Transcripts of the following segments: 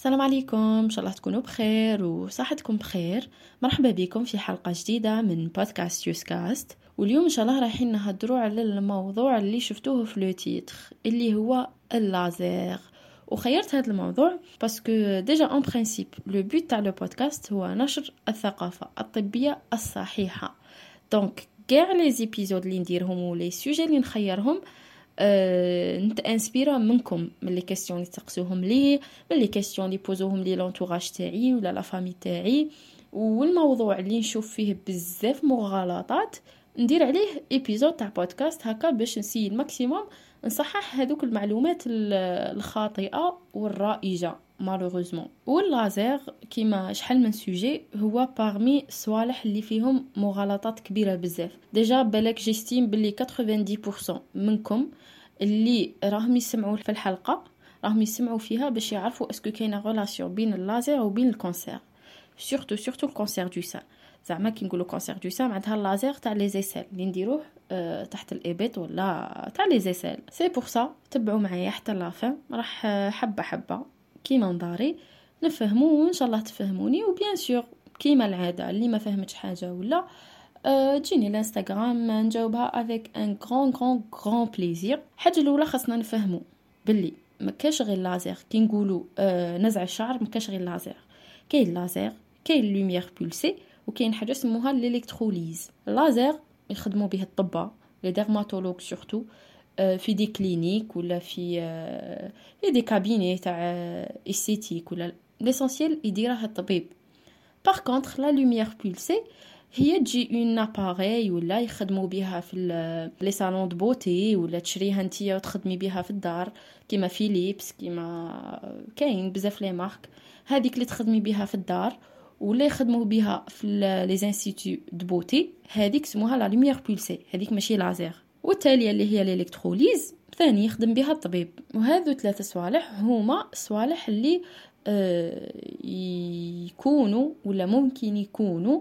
السلام عليكم. إن شاء الله تكونوا بخير وصحتكم بخير. مرحبا بكم في حلقة جديدة من بودكاست يوسكاست. واليوم إن شاء الله رايحين نهضروا على الموضوع اللي شفتوه في لو اللي هو اللازير. وخيرت هذا الموضوع parce que déjà en principe le but تاع le podcast هو نشر الثقافة الطبية الصحيحة. donc كاع les épisodes اللي نديرهم و les sujets اللي نخيرهم نت inspira منكم من les questions اللي تبوزوهم لي من les questions اللي بوزوهم لي l'entourage تاعي ولا la famille تاعي. والموضوع اللي نشوف فيه بزاف مغالطات ندير عليه épisode تاع بودكاست هكا باش نسي ال maximum نصحح هذوك المعلومات الخاطئة والرائجة. malheureusement و ال laser كيما شحال من sujet هو parmi الصوالح اللي فيهم مغالطات كبيره بزاف déjà بالك j'estime بلي 90% منكم اللي راهم يسمعوا في الحلقة راهم يسمعوا فيها باش يعرفوا est-ce que كاينة relation بين اللازير وبين ال cancer surtout surtout ال cancer du sein زعما كي نقولوا cancer du sein معناتها اللازير تاع les aisselles اللي نديروه أه تحت الابيط ولا تاع les aisselles c'est pour ça تبعوا معايا حتى la fin راح حبه حبه كيما نداري نفهمو وإن شاء الله تفهموني. و bien sûr كيما العادة اللي ما فهمتش حاجة ولا أه تجيني الإنستغرام نجاوبها avec un grand grand grand plaisir الحاجة الأولى خاصنا نفهمو باللي ما كاش غير لازير كي نقولوا أه نزع الشعر ما كاش غير لازير كاين لازير كاين lumière pulsée وكاين حاجة اسمها ال électrolyse اللازير يخدموا به الطباء les dermatologues surtout في des cliniques ولا في في des cabinets تاع esthétique ولا l'essentiel يديرها الطبيب par contre la lumière pulsée هي تجي un appareil ولا يخدموا بها في les salons de beauté ولا تشريها نتيا وتخدمي بها في الدار. كيما فيليبس كيما كاين بزاف les marques. هذيك اللي تخدمي بها في الدار ولا يخدموا بها في les instituts de beauté هذيك سموها la lumière pulsée هذيك ماشي لازير والتالية اللي هي ال électrolyse ثاني يخدم بها الطبيب. وهذو ثلاثة صوالح هما الصوالح اللي آه يكونوا ولا ممكن يكونوا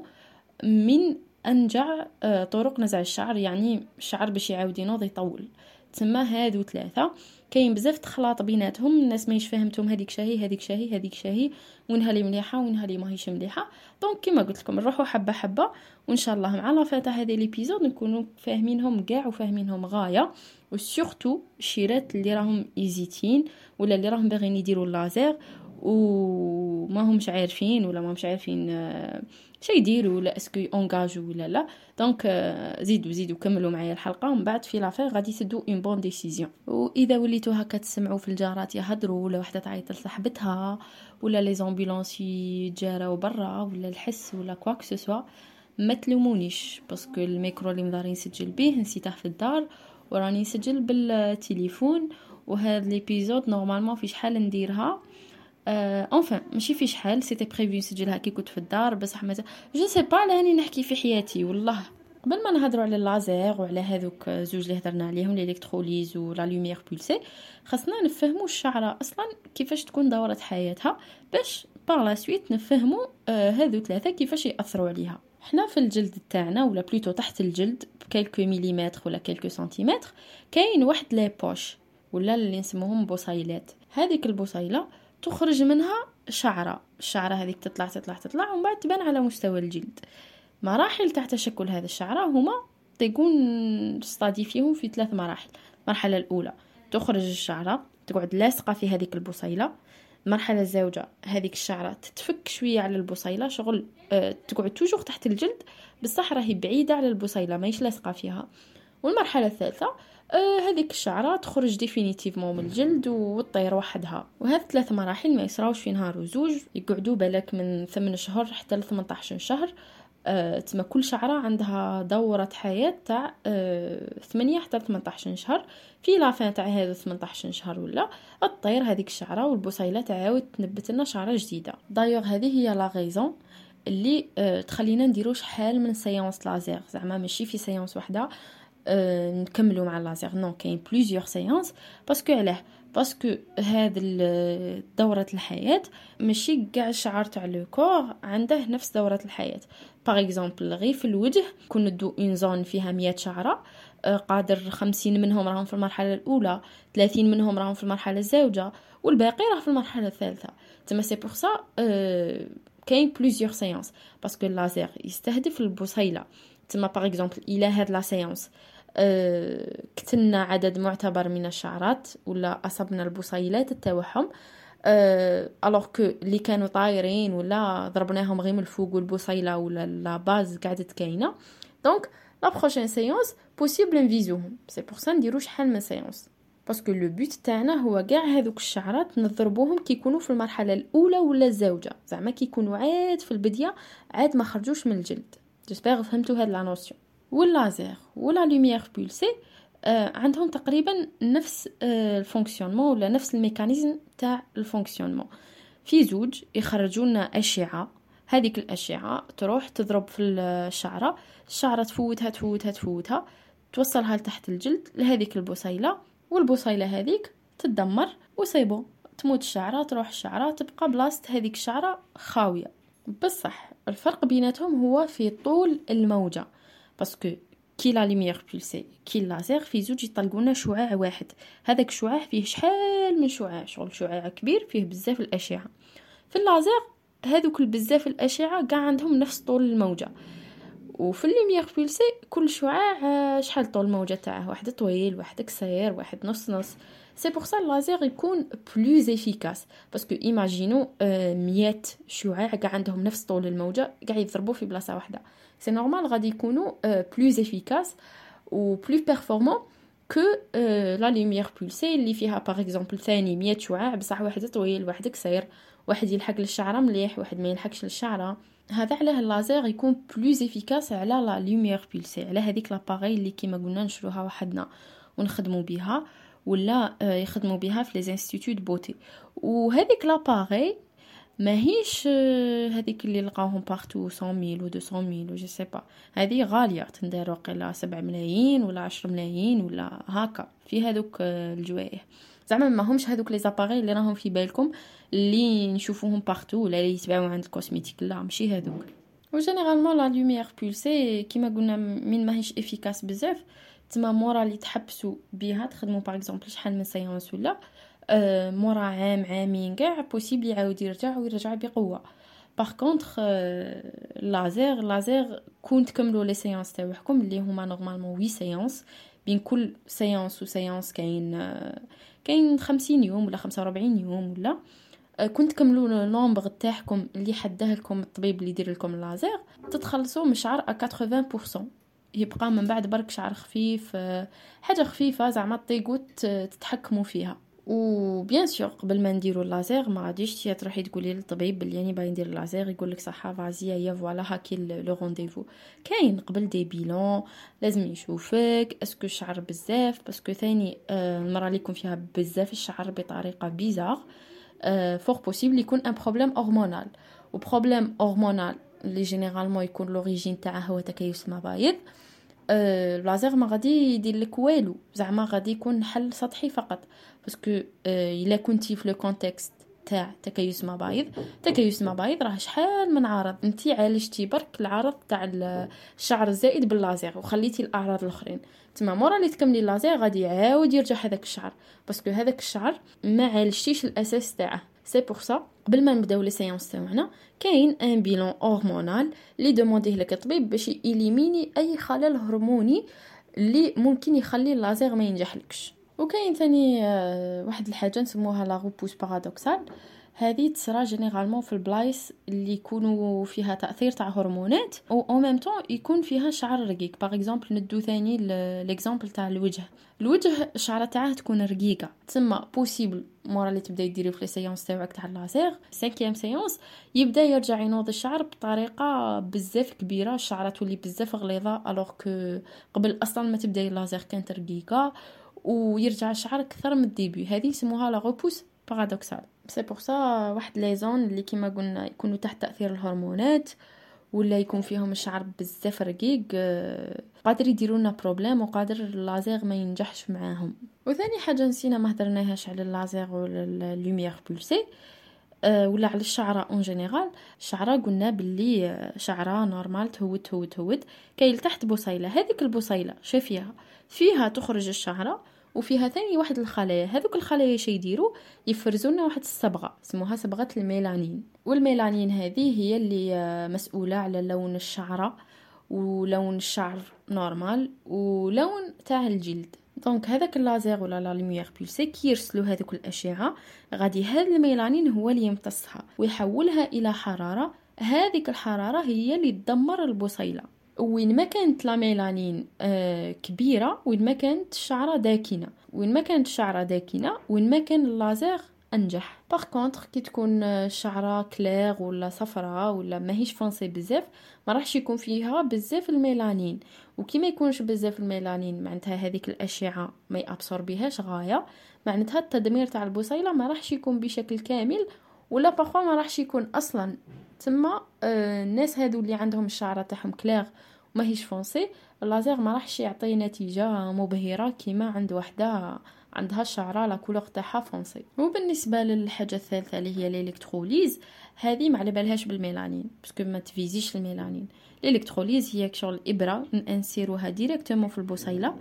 من أنجع آه طرق نزع الشعر يعني الشعر باش يعاود ينوض يطول. تسمى هادو ثلاثة كاين بزاف تخلاط بيناتهم الناس ما فهمتهم هذيك شاهي هذيك شاهي هذيك شاهي وينها لي مليحة وينها لي ماهيش مليحة. donc كيما قلت لكم نروحوا حبة حبة وان شاء الله مع la fin de l'épisode نكونوا فاهمينهم كاع وفاهمينهم غاية. و surtout الشيرات اللي راهم hésit ين ولا اللي راهم باغيين يديروا اللازير. وما همش عارفين ولا ما همش عارفين شي يديروا ولا est-ce que engagent ولا لا. donc زيدوا زيدوا كملوا معايا الحلقة ومن بعد في la fin غادي تدو une bonne décision واذا وليتوا هكا تسمعوا في الجارات يهضروا ولا وحدة تعيط لصاحبتها ولا les ambulances يتجاراو برا ولا الحس ولا quoi que ce soit ما تلومونيش. parce que ال micro اللي مداري نسجل به نسيته في الدار وراني نسجل بالتليفون. وهذا l'épisode normalement في شحال نديرها؟ enfin euh, ماشي في شحال c'était prévu نسجلها كي كنت في الدار بصح mais je sais pas لاني نحكي في حياتي والله. قبل ما نهضروا على اللازير وعلى هذوك زوج اللي هضرنا عليهم ال électrolyse ولا lumière pulsée خاصنا نفهموا الشعرة أصلا كيفاش تكون دوره حياتها باش par la suite نفهموا آه هذو ثلاثة كيفاش يأثروا عليها. حنا في الجلد تاعنا ولا plutôt تحت الجلد ب quelques millimètres ولا quelques centimètres كاين واحد لي بوش ولا اللي نسموهم بوصيلات هذيك البوصيله تخرج منها شعرة. الشعرة هذيك تطلع تطلع تطلع ومن بعد تبان على مستوى الجلد. مراحل تاع تشكل هذا الشعرة هما تكون ستادي فيهم في ثلاث مراحل. المرحلة الأولى تخرج الشعرة تقعد لاصقة في هذيك البصيلة. المرحلة الزوجة هذيك الشعرة تتفك شوية على البصيلة شغل أه تقعد توجور تحت الجلد بصح راهي بعيدة على البصيلة ماهيش لاصقة فيها. والمرحلة الثالثة آه هذيك الشعرة تخرج définitivement من الجلد وتطير وحدها. وهذه ثلاث مراحل ما يصراوش في نهار وزوج يقعدوا بالك من 8 شهور حتى ل 18 شهر. آه تما كل شعرة عندها دورة حياة تاع آه 8 حتى 18 شهر. في la fin تاع هذا 18 شهر ولا تطير هذيك الشعرة والبصيلة تعاود تنبت لنا شعرة جديدة. دايوغ هذه هي la raison اللي آه تخلينا نديرو شحال من séances laser زعما ماشي في séance وحدة. نكملوا مع ال laser non كاين plusieurs séances parce que علاه parce que هاد دورة الحياة ماشي كاع الشعر تاع le corps عنده نفس دورة الحياة. par exemple غير في الوجه كون ندو une zone فيها مية شعرة آه، قادر خمسين منهم راهم في المرحلة الأولى ثلاثين منهم راهم في المرحلة الزوجة والباقي راه في المرحلة الثالثة. تما c'est pour ça كاين plusieurs séances parce que ال laser يستهدف البصيلة. تما par exemple إلى هاد la séance كتلنا عدد معتبر من الشعرات ولا أصبنا البصيلات أه alors que اللي كانوا طايرين ولا ضربناهم غير من الفوق والبصيلة ولا la base قعدت كاينة donc la prochaine séance possible نفيزوهم c'est pour ça نديرو شحال من séances parce que le but تاعنا هو كاع هذوك الشعرات نضربوهم كي يكونوا في المرحلة الأولى ولا الزوجه زعما كي يكونوا عاد في البداية عاد ما خرجوش من الجلد. j'espère فهمتوا هاد la notion وال laser ولا lumière pulsée آه عندهم تقريبا نفس آه ال fonctionnement ولا نفس ال mécanisme تاع ال fonctionnement. في زوج يخرجوا لنا أشعة هذيك الأشعة تروح تضرب في الشعرة الشعرة تفوتها تفوتها تفوتها توصلها لتحت الجلد لهذيك البصيله والبصيله هذيك تدمر و c'est bon تموت الشعرة تروح الشعرة تبقى بلاصة هذيك الشعرة خاوية. بصح الفرق بيناتهم هو في طول الموجة. parce que كي la lumière pulsée كي لازير في زوج يطلقونا شعاع واحد هذاك الشعاع فيه شحال من شعاع شغل شعاع كبير فيه بزاف الاشعه في اللازير هذوك بزاف الاشعه كاع عندهم نفس طول الموجه وفي ال lumière pulsée كل شعاع شحال طول الموجه تاعه واحد طويل واحد قصير واحد نص نص c'est pour ça ال laser يكون plus efficace parce que imaginez ميات شعاع كاع عندهم نفس طول الموجه كاع يضربوا في بلاصه واحدة c'est normal غادي يكونوا plus efficaces و plus performants que la lumière pulsée اللي فيها par exemple ثاني 100 شعاع. بصح واحد طويل واحد قصير واحد يلحق للشعرة مليح واحد ما يلحقش للشعرة. هذا علاه اللازير يكون plus efficace على la lumière pulsée على هذيك l'appareil اللي كيما قلنا نشروها وحدنا ونخدموا بها ولا يخدموا بها في les instituts beauté وهذيك l'appareil ماهيش هذيك اللي لقاوهم partout 100000 و 200000 و je sais pas هذه غالية تندار وقيلا 7 ملايين ولا 10 ملايين ولا هكا. في هذوك الجوايه زعما ما همش هذوك les appareils اللي راهم في بالكم اللي نشوفوهم partout ولا اللي يتباعوا عند ال cosmétique. لا ماشي هذوك. و généralement la lumière pulsée كيما قلنا من ماهيش efficace بزاف تما مورا اللي تحبسوا بها تخدموا par exemple شحال من séances ولا آه مورا عام عامين كاع possible يعاود يرجع ويرجع بقوة. par contre laser laser كون تكملوا les séances تاعكم اللي هما normalement 8 séances بين كل séance و séance كاين كاين 50 يوم ولا 45 يوم ولا. كون تكملوا ال nombre تاعكم اللي حدده لكم الطبيب اللي يدير لكم تتخلصوا من شعر 80% يبقى من بعد برك شعر خفيف حاجة خفيفة زعما طيقوا تتحكموا فيها. و bien sûr قبل ما نديرو اللازير ما غاديش تروحي تقولي للطبيب بلي راني باغي ندير اللازير يقول لك صح vas-y يا voilà هاكي le rendez-vous. كاين قبل des bilans لازم يشوفك est-ce que الشعر بزاف parce que ثاني المرأة اللي يكون فيها بزاف الشعر بطريقة bizarre fort possible يكون un problème hormonal و problème hormonal اللي généralement يكون l'origine تاعه هو تكيس المبايض اللازير ما غادي يدير لك والو. زعما غادي يكون حل سطحي فقط. parce que إلا كنتي في le contexte تاع تكيس مبايض تكيس مبايض راه شحال من عرض. انت عالجتي برك العرض تاع الشعر الزائد باللازير وخليتي الأعراض الأخرين. تما مورا اللي تكملي اللازير غادي يعاود يرجع هذاك الشعر. parce que هذاك الشعر ما عالجتيش الأساس تاعه. c'est pour ça قبل ما نبداو les séances تاعنا كاين un bilan hormonal اللي دومونديه لك الطبيب باش يليميني أي خلل هرموني اللي ممكن يخلي اللازير ما ينجحلكش وكاين ثاني واحد الحاجة نسموها la repousse paradoxale هذه تصرا généralement في البلايص اللي يكونوا فيها تأثير تاع هرمونات أو au même temps يكون فيها شعر رقيق. par exemple ندو ثاني l'exemple تاع الوجه. الوجه الشعره تاعه تكون رقيقة. تسمى possible مورا اللي تبدأ ديري في les séances تاعك تاع اللازير cinquième séance يبدأ يرجع ينوض الشعر بطريقة بزاف كبيرة. الشعره تولي بزاف غليظة alors que قبل أصلا ما تبداي اللازير كانت رقيقه ويرجع الشعر أكثر من ال début. هذه يسموها la repousse paradoxale c'est pour ça واحد les zones اللي كيما قلنا يكونوا تحت تأثير الهرمونات. ولا يكون فيهم الشعر بزاف رقيق قادر يديروا لنا problème وقادر اللازير ما ينجحش معاهم. وثاني حاجة نسينا ما هدرناهاش على اللازير ولا ال lumière pulsée أه ولا على الشعرة en général الشعره قلنا باللي آه، شعرة normal تهود تهود تهود كاين تحت بصيله هذيك البصيله شافيها فيها تخرج الشعرة وفيها ثاني واحد الخلايا. هذوك الخلايا شي يديروا يفرزوا لنا واحد الصبغة اسمها صبغة الميلانين. والميلانين هذه هي اللي آه، مسؤولة على لون الشعرة ولون الشعر normal ولون تاع الجلد. donc هذاك اللازير ولا la lumière pulsée كي يرسلوا هذوك الأشعة غادي هذا الميلانين هو اللي يمتصها ويحولها إلى حرارة. هذيك الحرارة هي اللي تدمر البصيلة. وين ما كانت la mélanine آه كبيرة وين ما كانت الشعرة داكنة. وين ما كانت الشعرة داكنة وين ما كان اللازير أنجح. par contre كي تكون الشعره كلير ولا صفراء ولا ماهيش foncée بزاف ما راحش يكون فيها بزاف الميلانين. وكي ما يكونش بزاف الميلانين معناتها هذيك الأشعة ما يأبسوربيهاش غاية. معناتها التدمير تاع البصيله ما راحش يكون بشكل كامل ولا parfois ما راحش يكون أصلا تما آه الناس هادو اللي عندهم الشعره تاعهم كلير وماهيش foncée اللازير ما راحش يعطي نتيجة مبهرة كيما عند وحدة عندها الشعره la couleur تاعها foncée. وبالنسبة للحاجة الثالثة اللي هي ال électrolyse هذه ما على بالهاش بالميلانين parce que ما تvisيش الميلانين. ال électrolyse هي كشغل إبرة نسيروها directement في البصيله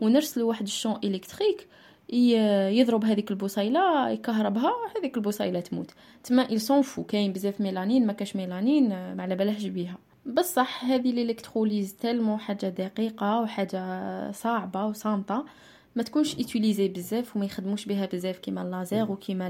ونرسلوا واحد champ électrique يضرب هذيك البصيله يكهربها هذيك البصيله تموت. تما فو كاين بزاف ميلانين ما كاش ميلانين ما على بالهش بيها. بصح هذه ال électrolyse tellement حاجة دقيقة وحاجة صعبة وصامتة. ما تكونش utilisée بزاف وما يخدموش بها بزاف كيما اللازير وكيما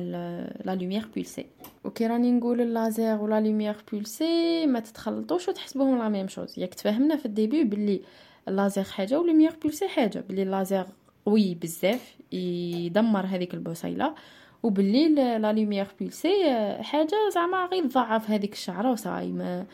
la lumière pulsée وكي راني نقول اللازير و la lumière pulsée ما تتخلطوش وتحسبوهم la même chose ياك تفهمنا في ال début باللي اللازير حاجة و lumière pulsée حاجة باللي اللازير قوي بزاف يدمر هذيك البصيلة. وباللي la lumière pulsée حاجة زعما غير تضعف هذيك الشعرة وصاي ما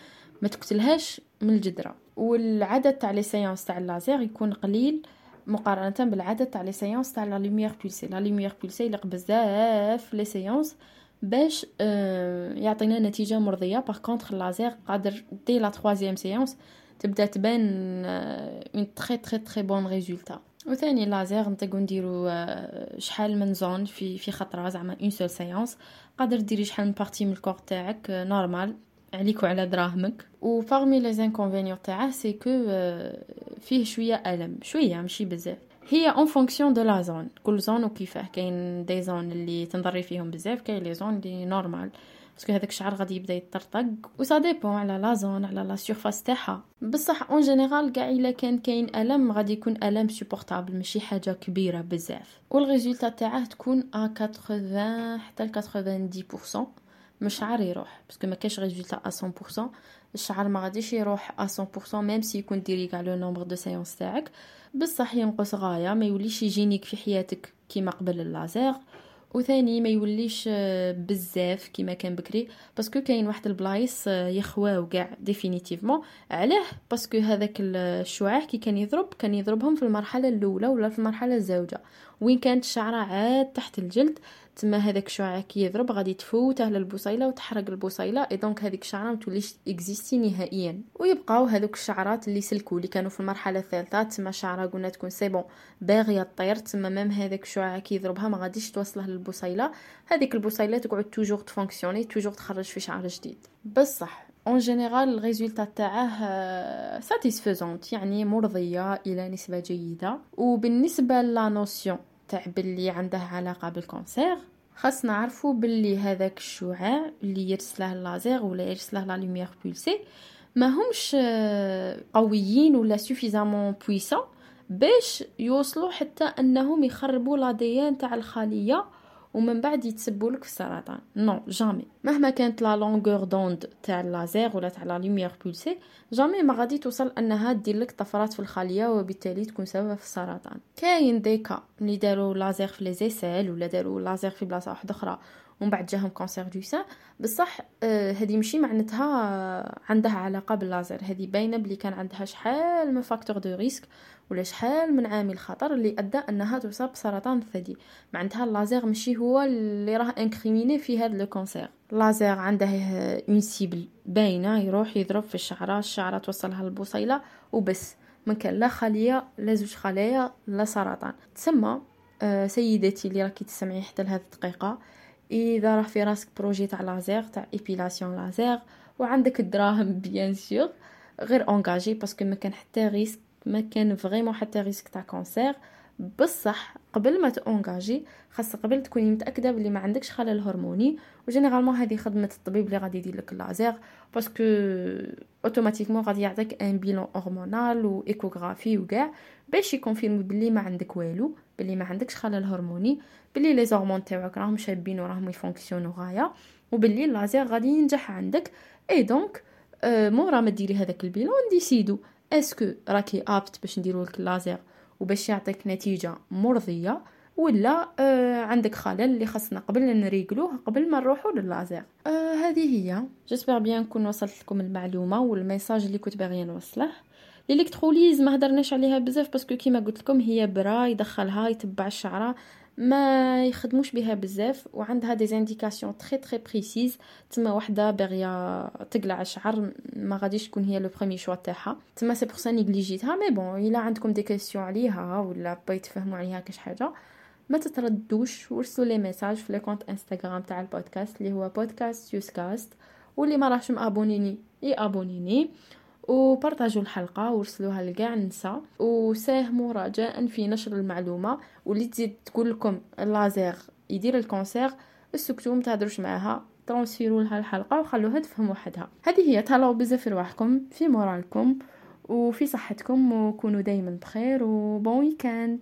ما تقتلهاش من الجدرة. والعدد تاع les séances تاع اللازير يكون قليل مقارنة بالعدد تاع les séances تاع la lumière pulsée la lumière pulsée يلق بزاف les séances باش آه يعطينا نتيجة مرضية. par contre اللازير قادر dès la troisième séance تبدأ تبان un très très très bon résultat وثاني لازير نطيقو نديرو آه شحال من zone في في خطرة زعما en une seule séance قادر ديري شحال من partie من ال corps تاعك normal عليك وعلى دراهمك. و parmi les inconvénients تاعه c'est que فيه شوية ألم. شوية ماشي بزاف. هي en fonction de la zone كل zone وكيفاه. كاين des zones اللي تنضري فيهم بزاف كاين les zones اللي normal parce que هذاك الشعر غادي يبدا يطرطق. و ça dépend على la zone على la surface تاعها. بصح en général كاع إلا كان كاين ألم غادي يكون ألم supportable ماشي حاجة كبيرة بزاف. وال résultat تاعه تكون ا 80 حتى ل 90% شعر يروح parce que ما كاش résultat 100% الشعر ما غاديش يروح 100% même si يكون ديري كاع le nombre de séances تاعك. بصح ينقص غاية ما يوليش يجينيك في حياتك كيما قبل اللازير وثاني ما يوليش بزاف كيما كان بكري parce que كاين واحد البلايص يخواو كاع définitivement علاه parce que هذاك الشعاع كي كان يضرب كان يضربهم في المرحلة الأولى ولا في المرحلة الزوجه وين كانت الشعره عاد تحت الجلد تما هذاك الشعاع كي يضرب غادي تفوته للبصيله وتحرق البصيله et donc هذيك الشعرة ما توليش اكزيستي نهائيا. ويبقاو هذوك الشعرات اللي سلكوا اللي كانوا في المرحلة الثالثة. تما الشعره قلنا تكون c'est bon par terre تما même هذاك الشعاع كي يضربها ما غاديش توصله للبصيله هذيك البصيله تقعد toujours تfonctionner toujours تخرج في شعر جديد. بصح en général ال résultat تاعه satisfaisante يعني مرضية إلى نسبة جيدة. وبالنسبة la notion تاع باللي عندها علاقة بال cancer. خاص نعرفو باللي هذاك الشعاع اللي يرسله اللازير ولا يرسله la lumière pulsée. ما همش آه، قويين ولا suffisamment puissants باش يوصلوا حتى أنهم يخربوا لا تاع الخلية ومن بعد يتسبوا لك في السرطان. non jamais مهما كانت la longueur d'onde تاع اللازير ولا تاع la lumière pulsée jamais ما غادي توصل أنها دير لك طفرات في الخلية وبالتالي تكون سبب في السرطان. كاين des cas اللي داروا لازير في les aisselles ولا داروا لازير في بلاصة واحدة أخرى ومن بعد جاهم cancer du sein. بصح آه هذه ماشي معناتها عندها علاقة باللازر هذه باينة بلي كان عندها شحال من facteurs de risque ولا شحال من عامل خطر اللي أدى أنها تصاب بسرطان الثدي. معناتها اللازر ماشي هو اللي راه incriminé في هذا le cancer. laser عنده une cible باينة يروح يضرب في الشعرة الشعرة توصلها للبصيلة وبس. ما كان لا خليه لا زوج خلايا لا سرطان. تسمى آه سيدتي اللي راكي تسمعي حتى لهذه الدقيقة إذا راه في راسك projet تاع لازير تاع épilation laser وعندك الدراهم bien sûr غير engagé parce que ما كان حتى risque ما كان vraiment حتى risque تاع cancer بصح قبل ما ت engager خاص قبل تكوني متأكدة بلي ما عندكش خلل هرموني. و généralement هذه خدمة الطبيب اللي غادي يدير لك ال laser parce que automatiquement غادي يعطيك un bilan hormonal و échographie وكاع باش ي confirmer بلي ما عندك والو. بلي ما عندكش خلل هرموني بلي les hormones تاعك راهم شابين وراهم ي fonctionner غايه وبلي اللازير غادي ينجح عندك. et donc مورا ما ديري هذاك ال bilan décider est-ce que راكي apte باش نديرو لك اللازير وباش يعطيك نتيجة مرضية ولا آه عندك خلل اللي خاصنا قبل نريقلوه قبل ما نروحوا لللازير؟ آه هذه هي. j'espère bien نكون وصلت لكم المعلومة وال message اللي كنت باغية نوصله. ال électrolyse ما هدرناش عليها بزاف parce que كيما قلت لكم هي إبرة يدخلها يتبع الشعرة ما يخدموش بها بزاف وعندها des indications très très précises تما وحدة باغية تقلع الشعر ما غاديش تكون هي le premier choix تاعها. تما c'est pour ça négligé تها mais bon إلا عندكم des questions عليها ولا بغيت تفهموا عليها كاش حاجة ما تتردوش ورسلوا لي message في le compte Instagram تاع البودكاست اللي هو بودكاست يوسكاست واللي ما راهش م abonné ي abonner. و partagé وا الحلقة ورسلوها لكاع النساء. وساهموا رجاء في نشر المعلومة. واللي تزيد تقول لكم اللازير يدير ال cancer السكتو متهدروش معاها. transféré وا لها الحلقة وخلوها تفهم وحدها. هذه هي. تهلاو بزاف رواحكم في moral كم وفي صحتكم وكونوا دايما بخير و bon week-end.